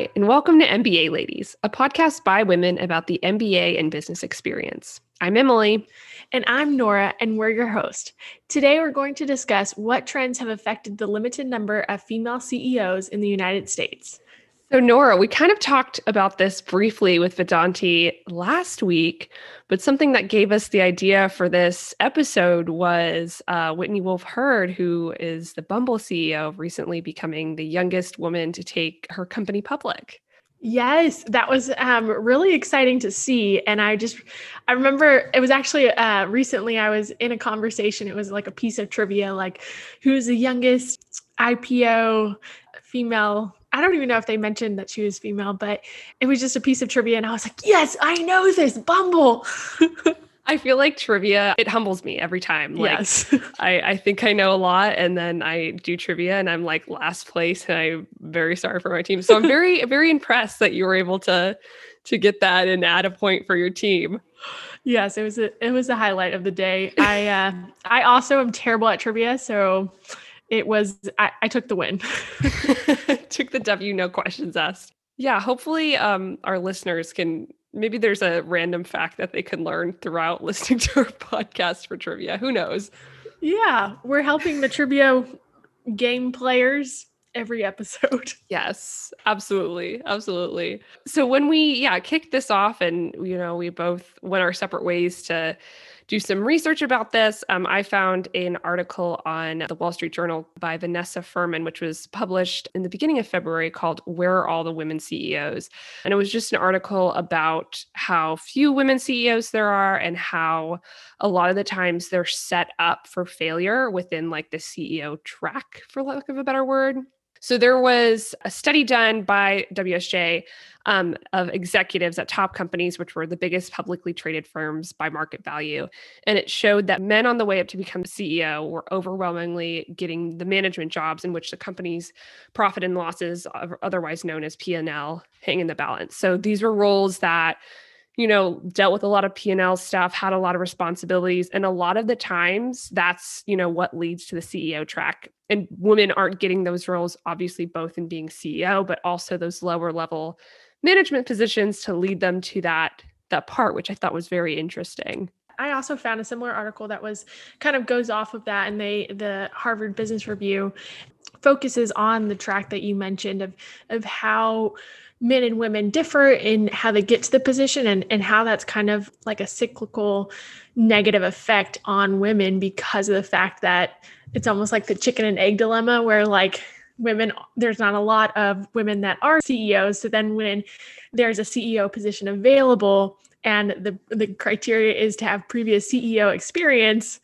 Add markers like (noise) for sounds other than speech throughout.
And welcome to MBA Ladies, a podcast by women about the MBA and business experience. I'm Emily. And I'm Nora, and we're your host. Today, we're going to discuss what trends have affected the limited number of female CEOs in the United States. So, Nora, we kind of talked about this briefly with Vedanti last week, but something that gave us the idea for this episode was uh, Whitney Wolfe Herd, who is the Bumble CEO, recently becoming the youngest woman to take her company public. Yes, that was um, really exciting to see. And I just, I remember it was actually uh, recently I was in a conversation. It was like a piece of trivia, like who's the youngest IPO female I don't even know if they mentioned that she was female, but it was just a piece of trivia. And I was like, yes, I know this Bumble. (laughs) I feel like trivia, it humbles me every time. Like yes. (laughs) I, I think I know a lot and then I do trivia and I'm like last place and I'm very sorry for my team. So I'm very, (laughs) very impressed that you were able to to get that and add a point for your team. Yes, it was a it was a highlight of the day. I uh I also am terrible at trivia, so it was I, I took the win. (laughs) W, no questions asked. Yeah, hopefully um, our listeners can maybe there's a random fact that they can learn throughout (laughs) listening to our podcast for trivia. Who knows? Yeah, we're helping the trivia game players every episode. (laughs) Yes, absolutely. Absolutely. So when we yeah, kicked this off and you know, we both went our separate ways to do some research about this, um, I found an article on the Wall Street Journal by Vanessa Furman, which was published in the beginning of February called Where Are All the Women CEOs? And it was just an article about how few women CEOs there are and how a lot of the times they're set up for failure within like the CEO track, for lack of a better word. So there was a study done by WSJ um, of executives at top companies, which were the biggest publicly traded firms by market value. And it showed that men on the way up to become CEO were overwhelmingly getting the management jobs in which the company's profit and losses, otherwise known as P&L, hang in the balance. So these were roles that you know dealt with a lot of p&l stuff had a lot of responsibilities and a lot of the times that's you know what leads to the ceo track. And women aren't getting those roles obviously both in being ceo but also those lower level management positions to lead them to that that part which i thought was very interesting. I also found a similar article that was kind of goes off of that, and they the Harvard Business Review focuses on the track that you mentioned of of how men and women differ in how they get to the position and, and how that's kind of like a cyclical negative effect on women because of the fact that it's almost like the chicken and egg dilemma where like women there's not a lot of women that are CEOs so then when there's a CEO position available and the the criteria is to have previous CEO experience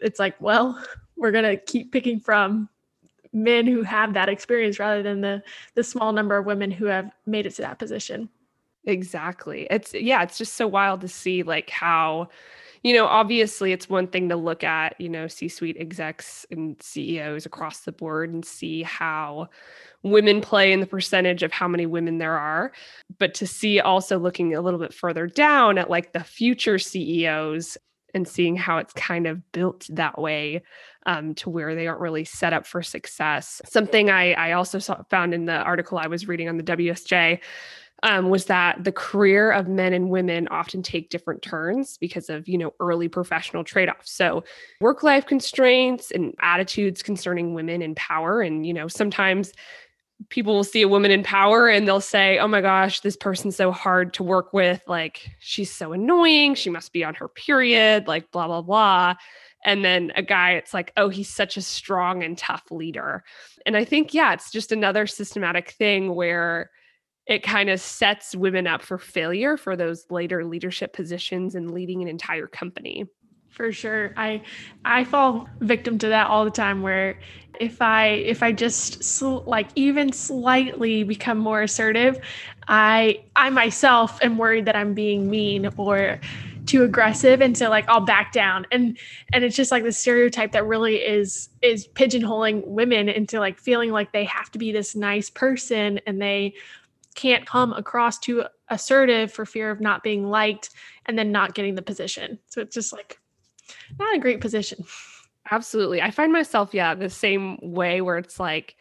it's like well we're going to keep picking from men who have that experience rather than the the small number of women who have made it to that position. Exactly. It's yeah it's just so wild to see like how you know obviously it's one thing to look at you know c-suite execs and ceos across the board and see how women play in the percentage of how many women there are but to see also looking a little bit further down at like the future ceos and seeing how it's kind of built that way um, to where they aren't really set up for success. Something I, I also saw, found in the article I was reading on the WSJ um, was that the career of men and women often take different turns because of you know early professional trade-offs so work life constraints and attitudes concerning women in power and you know sometimes people will see a woman in power and they'll say, oh my gosh, this person's so hard to work with. Like, she's so annoying. She must be on her period, like, blah, blah, blah. And then a guy, it's like, oh, he's such a strong and tough leader. And I think, yeah, it's just another systematic thing where it kind of sets women up for failure for those later leadership positions and leading an entire company for sure. I i fall victim to that all the time where if i if i just sl- like even slightly become more assertive i i myself am worried that i'm being mean or too aggressive and so like i'll back down. And and it's just like the stereotype that really is is pigeonholing women into like feeling like they have to be this nice person and they can't come across too assertive for fear of not being liked and then not getting the position. So it's just like not a great position. Absolutely. I find myself, yeah, the same way where it's like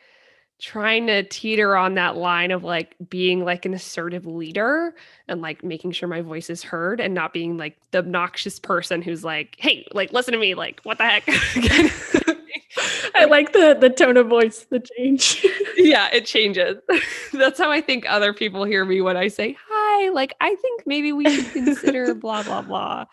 trying to teeter on that line of like being like an assertive leader and like making sure my voice is heard and not being like the obnoxious person who's like, hey, like listen to me, like what the heck? (laughs) (laughs) I like the the tone of voice, the change. (laughs) yeah, it changes. That's how I think other people hear me when I say hi. Like, I think maybe we should consider blah blah blah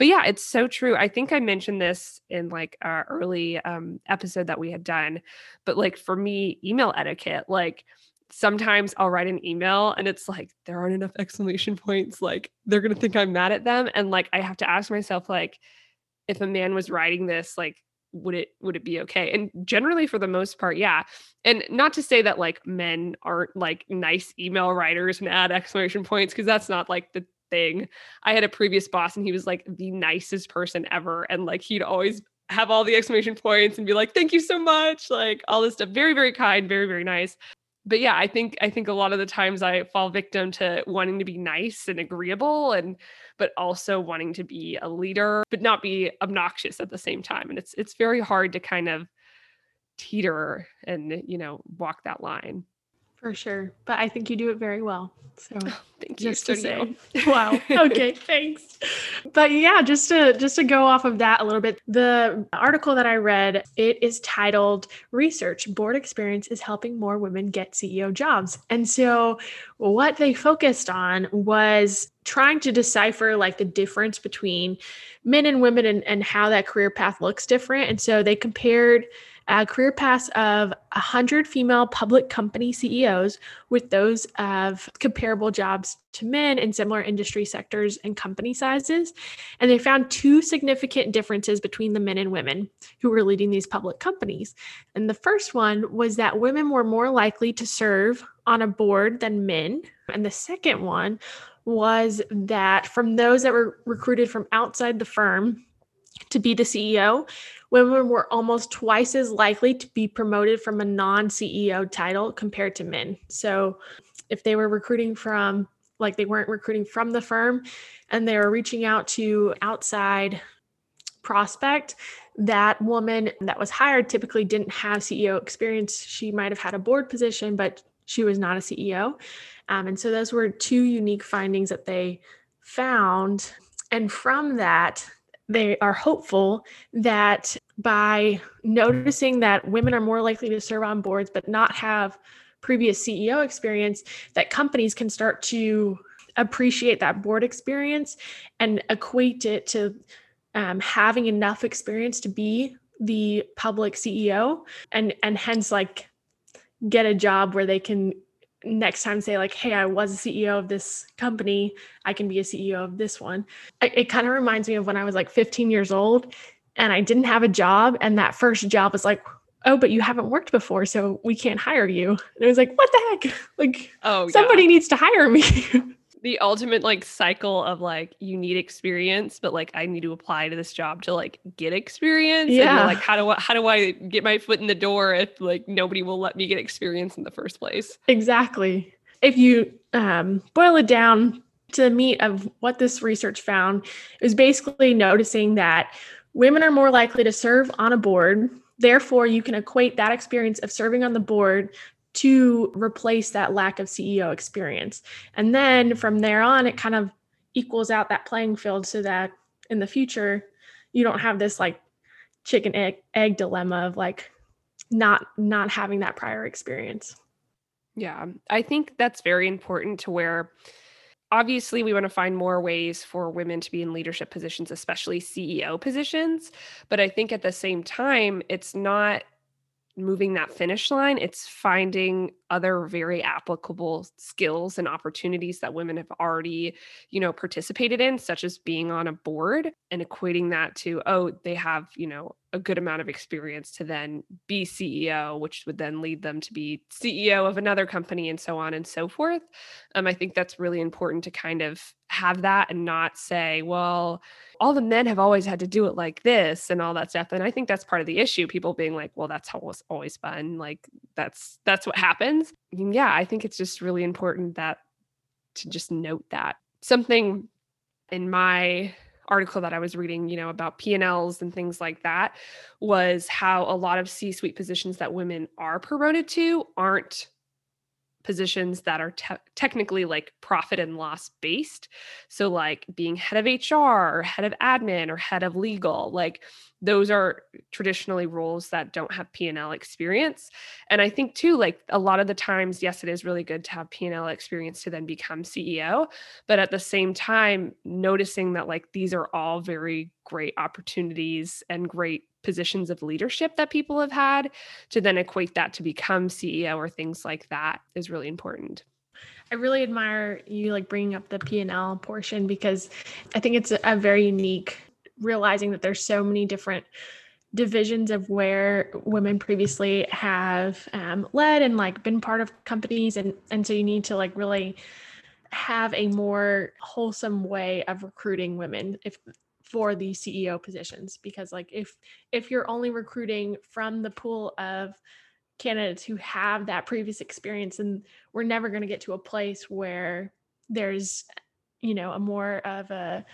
but yeah, it's so true. I think I mentioned this in like our early um, episode that we had done, but like for me, email etiquette, like sometimes I'll write an email and it's like there aren't enough exclamation points. Like they're gonna think I'm mad at them, and like I have to ask myself, like, if a man was writing this, like would it would it be okay and generally for the most part yeah and not to say that like men aren't like nice email writers and add exclamation points because that's not like the thing. I had a previous boss and he was like the nicest person ever. And like he'd always have all the exclamation points and be like, thank you so much. Like all this stuff. Very, very kind, very, very nice. But yeah, I think I think a lot of the times I fall victim to wanting to be nice and agreeable and but also wanting to be a leader, but not be obnoxious at the same time. And it's it's very hard to kind of teeter and you know walk that line. For sure. But I think you do it very well. So oh, thank you. Just to say. (laughs) wow. Okay, thanks. But yeah, just to just to go off of that a little bit, the article that I read, it is titled Research Board Experience is Helping More Women Get CEO Jobs. And so what they focused on was trying to decipher like the difference between men and women and, and how that career path looks different. And so they compared a career paths of 100 female public company CEOs with those of comparable jobs to men in similar industry sectors and company sizes. And they found two significant differences between the men and women who were leading these public companies. And the first one was that women were more likely to serve on a board than men. And the second one was that from those that were recruited from outside the firm to be the CEO, women were almost twice as likely to be promoted from a non CEO title compared to men. So if they were recruiting from, like, they weren't recruiting from the firm and they were reaching out to outside prospect, that woman that was hired typically didn't have CEO experience. She might have had a board position, but she was not a CEO. Um, and so those were two unique findings that they found. And from that, they are hopeful that by noticing that women are more likely to serve on boards but not have previous CEO experience, that companies can start to appreciate that board experience and equate it to um, having enough experience to be the public CEO and and hence like get a job where they can next time say like hey i was a ceo of this company. I can be a ceo of this one. It, it kind of reminds me of when i was like 15 years old and i didn't have a job and that first job was like oh but you haven't worked before so we can't hire you. And it was like what the heck? Like oh somebody yeah. needs to hire me (laughs) the ultimate like cycle of like you need experience but like i need to apply to this job to like get experience yeah. and like how do i how do i get my foot in the door if like nobody will let me get experience in the first place? Exactly. If you um, boil it down to the meat of what this research found it was basically noticing that women are more likely to serve on a board. Therefore you can equate that experience of serving on the board to replace that lack of CEO experience. And then from there on, it kind of equals out that playing field so that in the future, you don't have this like chicken egg, egg dilemma of like not not having that prior experience. Yeah, I think that's very important to where obviously we want to find more ways for women to be in leadership positions especially CEO positions, but I think at the same time it's not moving that finish line it's finding other very applicable skills and opportunities that women have already you know participated in such as being on a board and equating that to oh they have you know a good amount of experience to then be CEO, which would then lead them to be CEO of another company and so on and so forth. Um, I think that's really important to kind of have that and not say, well, all the men have always had to do it like this and all that stuff. And I think that's part of the issue. People being like, well, that's was always fun. Like that's that's what happens. And yeah, I think it's just really important that to just note that. Something in my article that I was reading, you know, about P&Ls and things like that was how a lot of C-suite positions that women are promoted to aren't positions that are te- technically like profit and loss based. So, like being head of HR or head of admin or head of legal, like those are traditionally roles that don't have P&L experience. And I think too, like a lot of the times, yes, it is really good to have P&L experience to then become CEO. But at the same time, noticing that like these are all very great opportunities and great positions of leadership that people have had to then equate that to become CEO or things like that is really important. I really admire you like bringing up the P&L portion because I think it's a, very unique realizing that there's so many different divisions of where women previously have um, led and like been part of companies and and so you need to like really have a more wholesome way of recruiting women if for the CEO positions because like if if you're only recruiting from the pool of candidates who have that previous experience and we're never going to get to a place where there's you know a more of a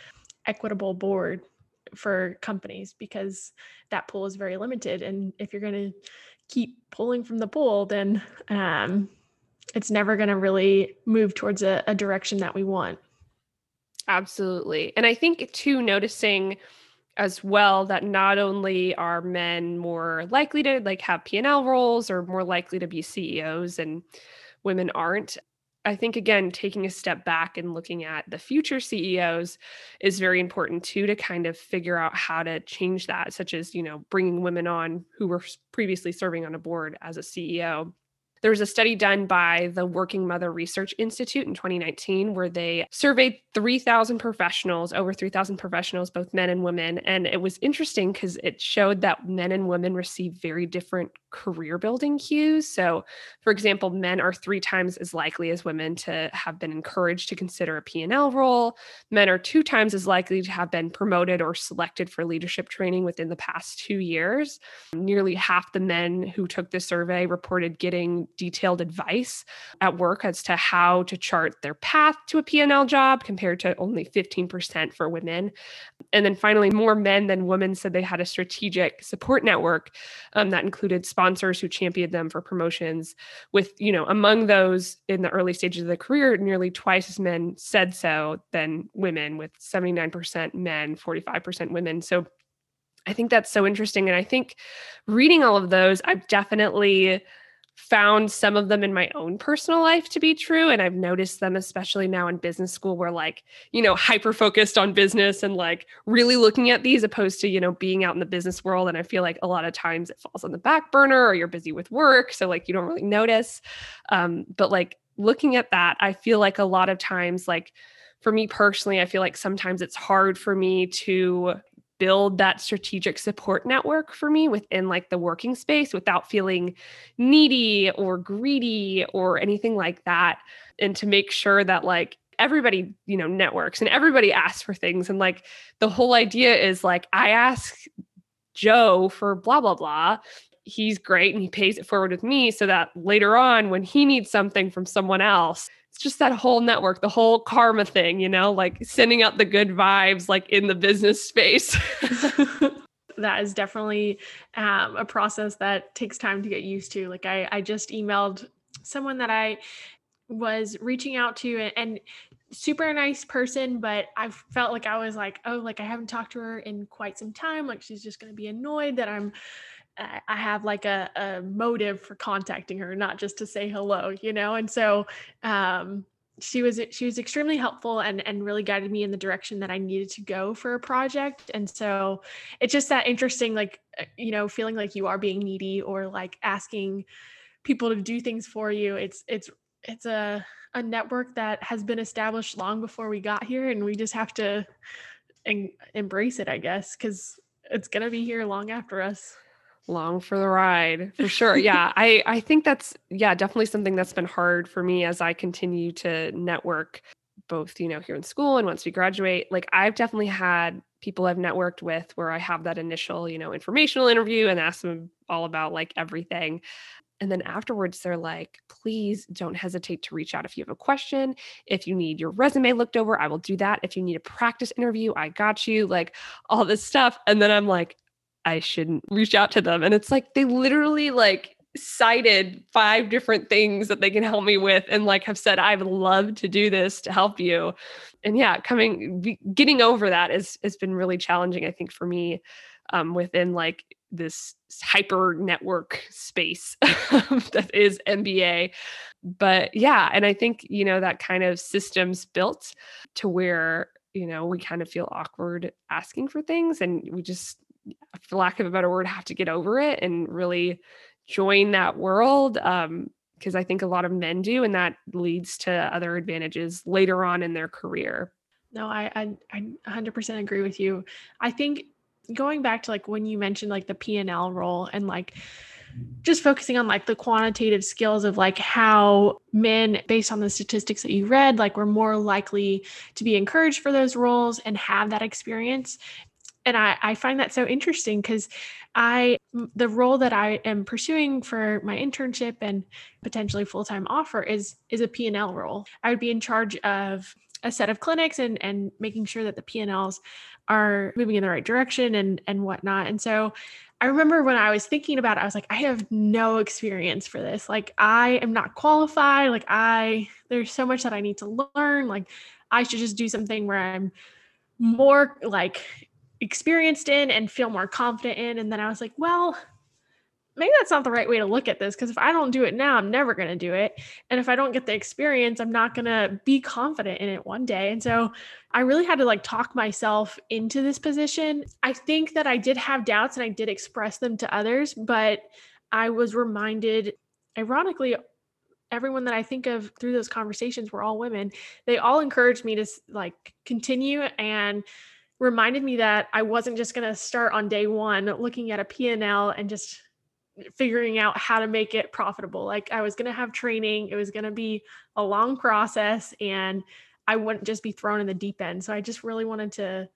equitable board for companies because that pool is very limited. And if you're going to keep pulling from the pool then um, it's never going to really move towards a, a direction that we want Absolutely. And I think too noticing as well that not only are men more likely to like have P&L roles or more likely to be CEOs and women aren't. I think again taking a step back and looking at the future CEOs is very important too to kind of figure out how to change that such as, you know, bringing women on who were previously serving on a board as a CEO there was a study done by the Working Mother Research Institute in 2019 where they surveyed 3,000 professionals, over 3,000 professionals, both men and women. And it was interesting because it showed that men and women receive very different career building cues. So, for example, men are three times as likely as women to have been encouraged to consider a P&L role. Men are two times as likely to have been promoted or selected for leadership training within the past two years. Nearly half the men who took the survey reported getting detailed advice at work as to how to chart their path to a P&L job compared to only 15% for women. And then finally, more men than women said they had a strategic support network um, that included sponsors who championed them for promotions. With, you know, among those in the early stages of the career, nearly twice as men said so than women, with 79% men, 45% women. So I think that's so interesting. And I think reading all of those, I've definitely found some of them in my own personal life to be true and i've noticed them especially now in business school where like you know hyper focused on business and like really looking at these opposed to you know being out in the business world and i feel like a lot of times it falls on the back burner or you're busy with work so like you don't really notice. Um, but like looking at that i feel like a lot of times like for me personally i feel like sometimes it's hard for me to build that strategic support network for me within like the working space without feeling needy or greedy or anything like that and to make sure that like everybody you know networks and everybody asks for things. And like the whole idea is like i ask joe for blah blah blah. He's great and he pays it forward with me so that later on when he needs something from someone else just that whole network, the whole karma thing, you know, like sending out the good vibes, like in the business space. (laughs) that is definitely um, a process that takes time to get used to. Like I, I just emailed someone that I was reaching out to and, and super nice person, but I felt like I was like, oh, like I haven't talked to her in quite some time. Like she's just going to be annoyed that I'm I have like a, a motive for contacting her, not just to say hello, you know? And so um, she was she was extremely helpful and and really guided me in the direction that I needed to go for a project. And so it's just that interesting, like uh, you know, feeling like you are being needy or like asking people to do things for you. It's it's it's a a network that has been established long before we got here, and we just have to en- embrace it, I guess, because it's gonna be here long after us long for the ride for sure (laughs) yeah i i think that's yeah definitely something that's been hard for me as i continue to network both you know here in school and once we graduate like i've definitely had people i've networked with where i have that initial you know informational interview and ask them all about like everything And then afterwards, they're like, please don't hesitate to reach out if you have a question. If you need your resume looked over, I will do that. If you need a practice interview, I got you, like all this stuff. And then I'm like, I shouldn't reach out to them. And it's like they literally like cited five different things that they can help me with and like have said I'd love to do this to help you. And yeah, coming getting over that is has been really challenging I think for me um, within like this hyper network space (laughs) that is MBA. But yeah, and I think, you know, that kind of systems built to where, you know, we kind of feel awkward asking for things and we just, for lack of a better word, have to get over it and really join that world. Um, because I think a lot of men do, and that leads to other advantages later on in their career. No, I, I I 100% agree with you. I think going back to like when you mentioned like the P&L role and like just focusing on like the quantitative skills of like how men based on the statistics that you read like were more likely to be encouraged for those roles and have that experience and I, I find that so interesting because I the role that I am pursuing for my internship and potentially full-time offer is is a P&L role. I would be in charge of a set of clinics and and making sure that the P&Ls are moving in the right direction and and whatnot. And so I remember when I was thinking about it, I was like, I have no experience for this. Like I am not qualified. Like I there's so much that I need to learn. Like I should just do something where I'm more like experienced in and feel more confident in. And then I was like, well, maybe that's not the right way to look at this because if I don't do it now, I'm never going to do it. And if I don't get the experience, I'm not going to be confident in it one day. And so I really had to like talk myself into this position. I think that I did have doubts and I did express them to others, but I was reminded, ironically, everyone that I think of through those conversations were all women. They all encouraged me to like continue and reminded me that I wasn't just going to start on day 1 looking at a P&L and just figuring out how to make it profitable. Like I was going to have training, it was going to be a long process and I wouldn't just be thrown in the deep end. So I just really wanted to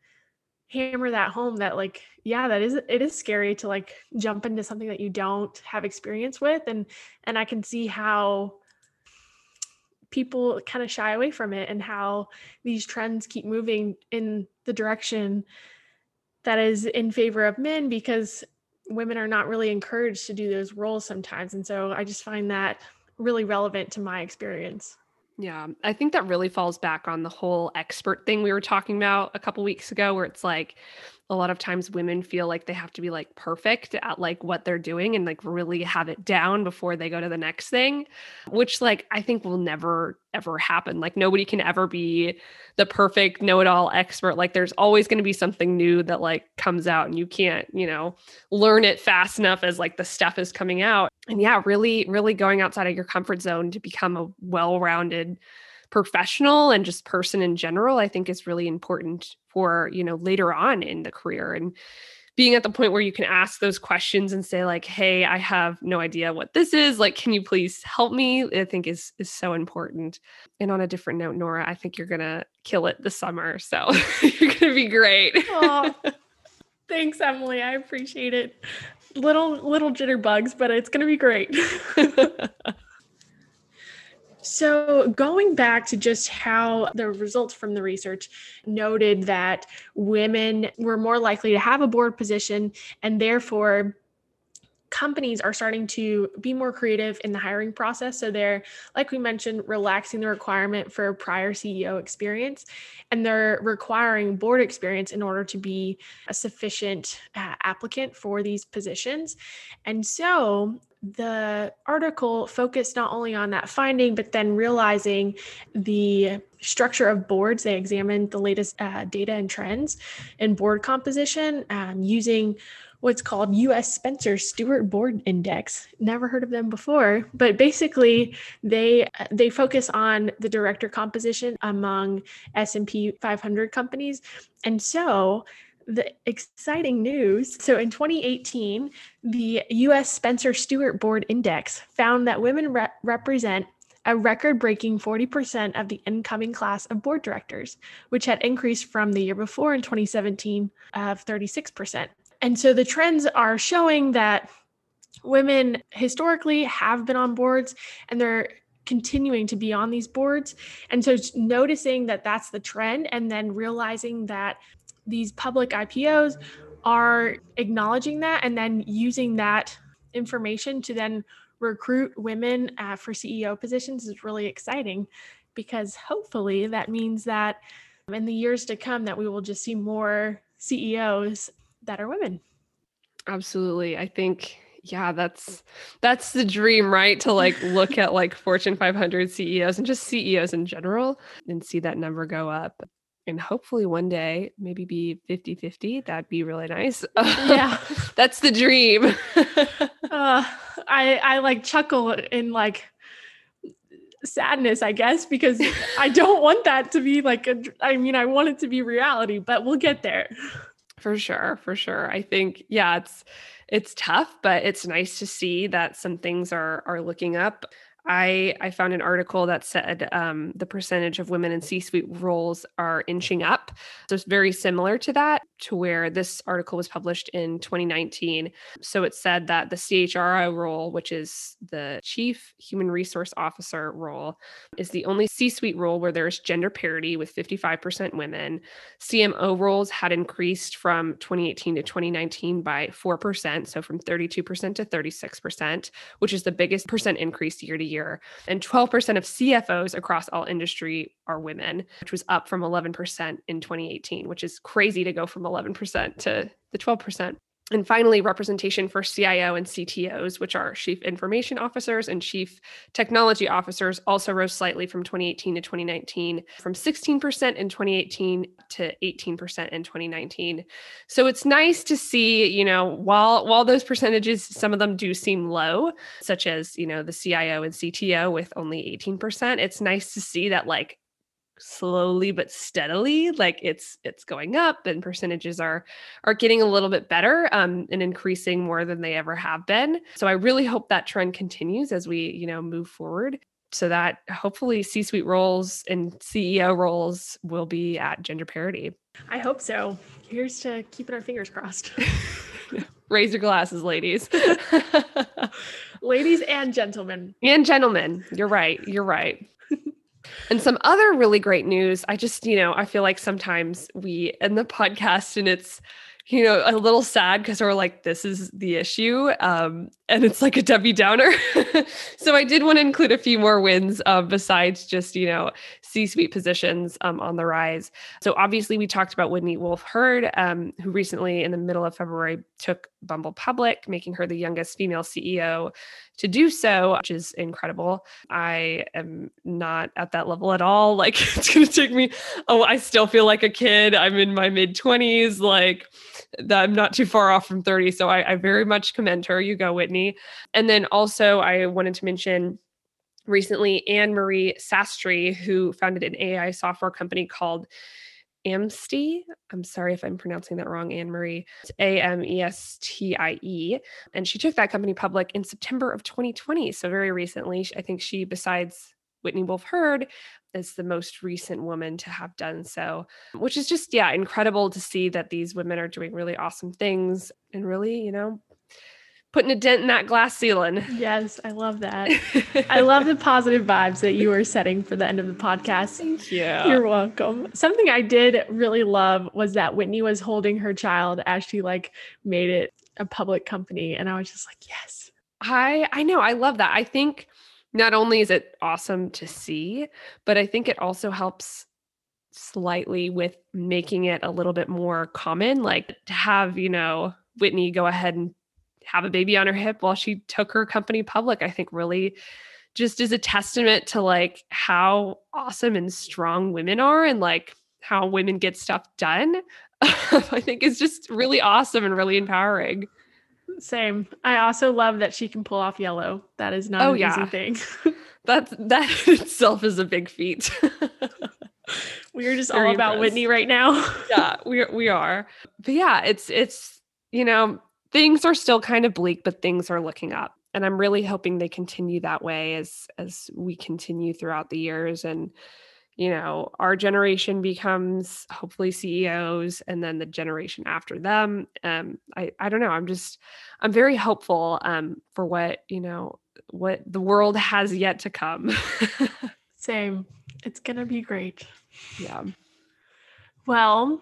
hammer that home that like yeah that is it is scary to like jump into something that you don't have experience with and and I can see how people kind of shy away from it and how these trends keep moving in the direction that is in favor of men because women are not really encouraged to do those roles sometimes. And so I just find that really relevant to my experience. Yeah, I think that really falls back on the whole expert thing we were talking about a couple weeks ago, where it's like a lot of times women feel like they have to be like perfect at like what they're doing and like really have it down before they go to the next thing, which like I think will never ever happen. Like nobody can ever be the perfect know-it-all expert. Like there's always going to be something new that like comes out and you can't, you know, learn it fast enough as like the stuff is coming out. And yeah, really really going outside of your comfort zone to become a well-rounded professional and just person in general i think is really important for you know later on in the career and being at the point where you can ask those questions and say like hey i have no idea what this is like can you please help me? I think is is so important. And on a different note nora i think you're gonna kill it this summer so (laughs) you're gonna be great. (laughs) Thanks emily. I appreciate it. Little little jitterbugs but it's gonna be great (laughs) so, going back to just how the results from the research noted that women were more likely to have a board position and therefore companies are starting to be more creative in the hiring process. So they're, like we mentioned, relaxing the requirement for prior CEO experience and they're requiring board experience in order to be a sufficient uh, applicant for these positions. And so the article focused not only on that finding, but then realizing the structure of boards. They examined the latest uh, data and trends in board composition um, using what's called US Spencer Stuart Board Index. Never heard of them before, but basically they they focus on the director composition among S&P 500 companies. And so the exciting news. So in 2018, the US Spencer Stuart Board Index found that women re- represent a record breaking 40% of the incoming class of board directors, which had increased from the year before in 2017 of 36%. And so the trends are showing that women historically have been on boards and they're continuing to be on these boards. And so noticing that that's the trend and then realizing that these public IPOs are acknowledging that and then using that information to then recruit women uh, for CEO positions is really exciting because hopefully that means that in the years to come that we will just see more CEOs that are women. Absolutely. I think yeah, that's that's the dream, right? To like (laughs) look at like Fortune 500 CEOs and just CEOs in general and see that number go up. And hopefully one day maybe be 50 50. That'd be really nice. (laughs) Yeah. that's the dream. (laughs) uh, I, I like chuckle in like sadness, I guess, because I don't want that to be like a, I mean, I want it to be reality, but we'll get there. For sure, for sure. I think yeah, it's it's tough, but it's nice to see that some things are are looking up. I I found an article that said um, the percentage of women in C-suite roles are inching up. So it's very similar to that, to where this article was published in 2019. So it said that the CHRO role, which is the Chief Human Resource Officer role, is the only C-suite role where there's gender parity with 55% women. CMO roles had increased from 2018 to 2019 by 4%, so from 32% to 36%, which is the biggest percent increase year to year. And 12% of CFOs across all industry are women, which was up from 11% in 2018, which is crazy to go from 11% to the 12%. And finally, representation for CIO and CTOs, which are chief information officers and chief technology officers, also rose slightly from 2018 to 2019, from 16% in 2018 to 18% in 2019. So it's nice to see, you know, while while those percentages, some of them do seem low, such as, you know, the CIO and CTO with only 18%, it's nice to see that like slowly but steadily like it's it's going up and percentages are are getting a little bit better um, and increasing more than they ever have been. So i really hope that trend continues as we you know move forward so that hopefully c-suite roles and ceo roles will be at gender parity. I hope so. Here's to keeping our fingers crossed. (laughs) Raise your glasses ladies. (laughs) (laughs) Ladies and gentlemen. And gentlemen. You're right. You're right and some other really great news. I just, you know, I feel like sometimes we end the podcast and it's, you know, a little sad because we're like, this is the issue. Um, and it's like a Debbie Downer. (laughs) so I did want to include a few more wins uh, besides just, you know, C suite positions um, on the rise. So obviously, we talked about Whitney Wolfe Herd, um, who recently, in the middle of February, took Bumble public, making her the youngest female CEO to do so, which is incredible. I am not at that level at all. (laughs) Like, it's going to take me, oh, I still feel like a kid. I'm in my mid 20s. Like, I'm not too far off from 30. So I, I very much commend her. You go, Whitney. And then also, I wanted to mention recently Ann Marie Sastry, who founded an AI software company called Amestie. I'm sorry if I'm pronouncing that wrong, Ann Marie. A M E S T I E. And she took that company public in September of 2020. So, very recently, I think she, besides Whitney Wolfe Herd, is the most recent woman to have done so, which is just, yeah, incredible to see that these women are doing really awesome things and really, you know, putting a dent in that glass ceiling. Yes, I love that. (laughs) I love the positive vibes that you are setting for the end of the podcast. Thank you. You're welcome. Something I did really love was that Whitney was holding her child as she like made it a public company and I was just like, "Yes." I I know. I love that. I think not only is it awesome to see, but I think it also helps slightly with making it a little bit more common like to have, you know, Whitney go ahead and have a baby on her hip while she took her company public, I think really just is a testament to like how awesome and strong women are and like how women get stuff done. (laughs) I think is just really awesome and really empowering. Same. I also love that she can pull off yellow. That is not oh, an yeah. easy thing. (laughs) that that itself is a big feat. (laughs) we are just Very all about impressed. Whitney right now. yeah, we we are. But yeah, it's it's you know, things are still kind of bleak, but things are looking up. And I'm really hoping they continue that way as as we continue throughout the years and you know, our generation becomes hopefully CEOs and then the generation after them. Um, I, I don't know. I'm just, I'm very hopeful um, for what, you know, what the world has yet to come. (laughs) Same. It's going to be great. Yeah. Well,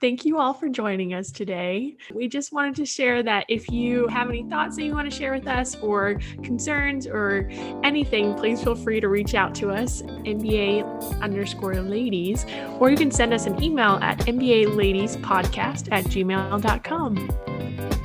Thank you all for joining us today. We just wanted to share that if you have any thoughts that you want to share with us or concerns or anything, please feel free to reach out to us, MBA underscore ladies, or you can send us an email at MBA ladies podcast at gmail.com.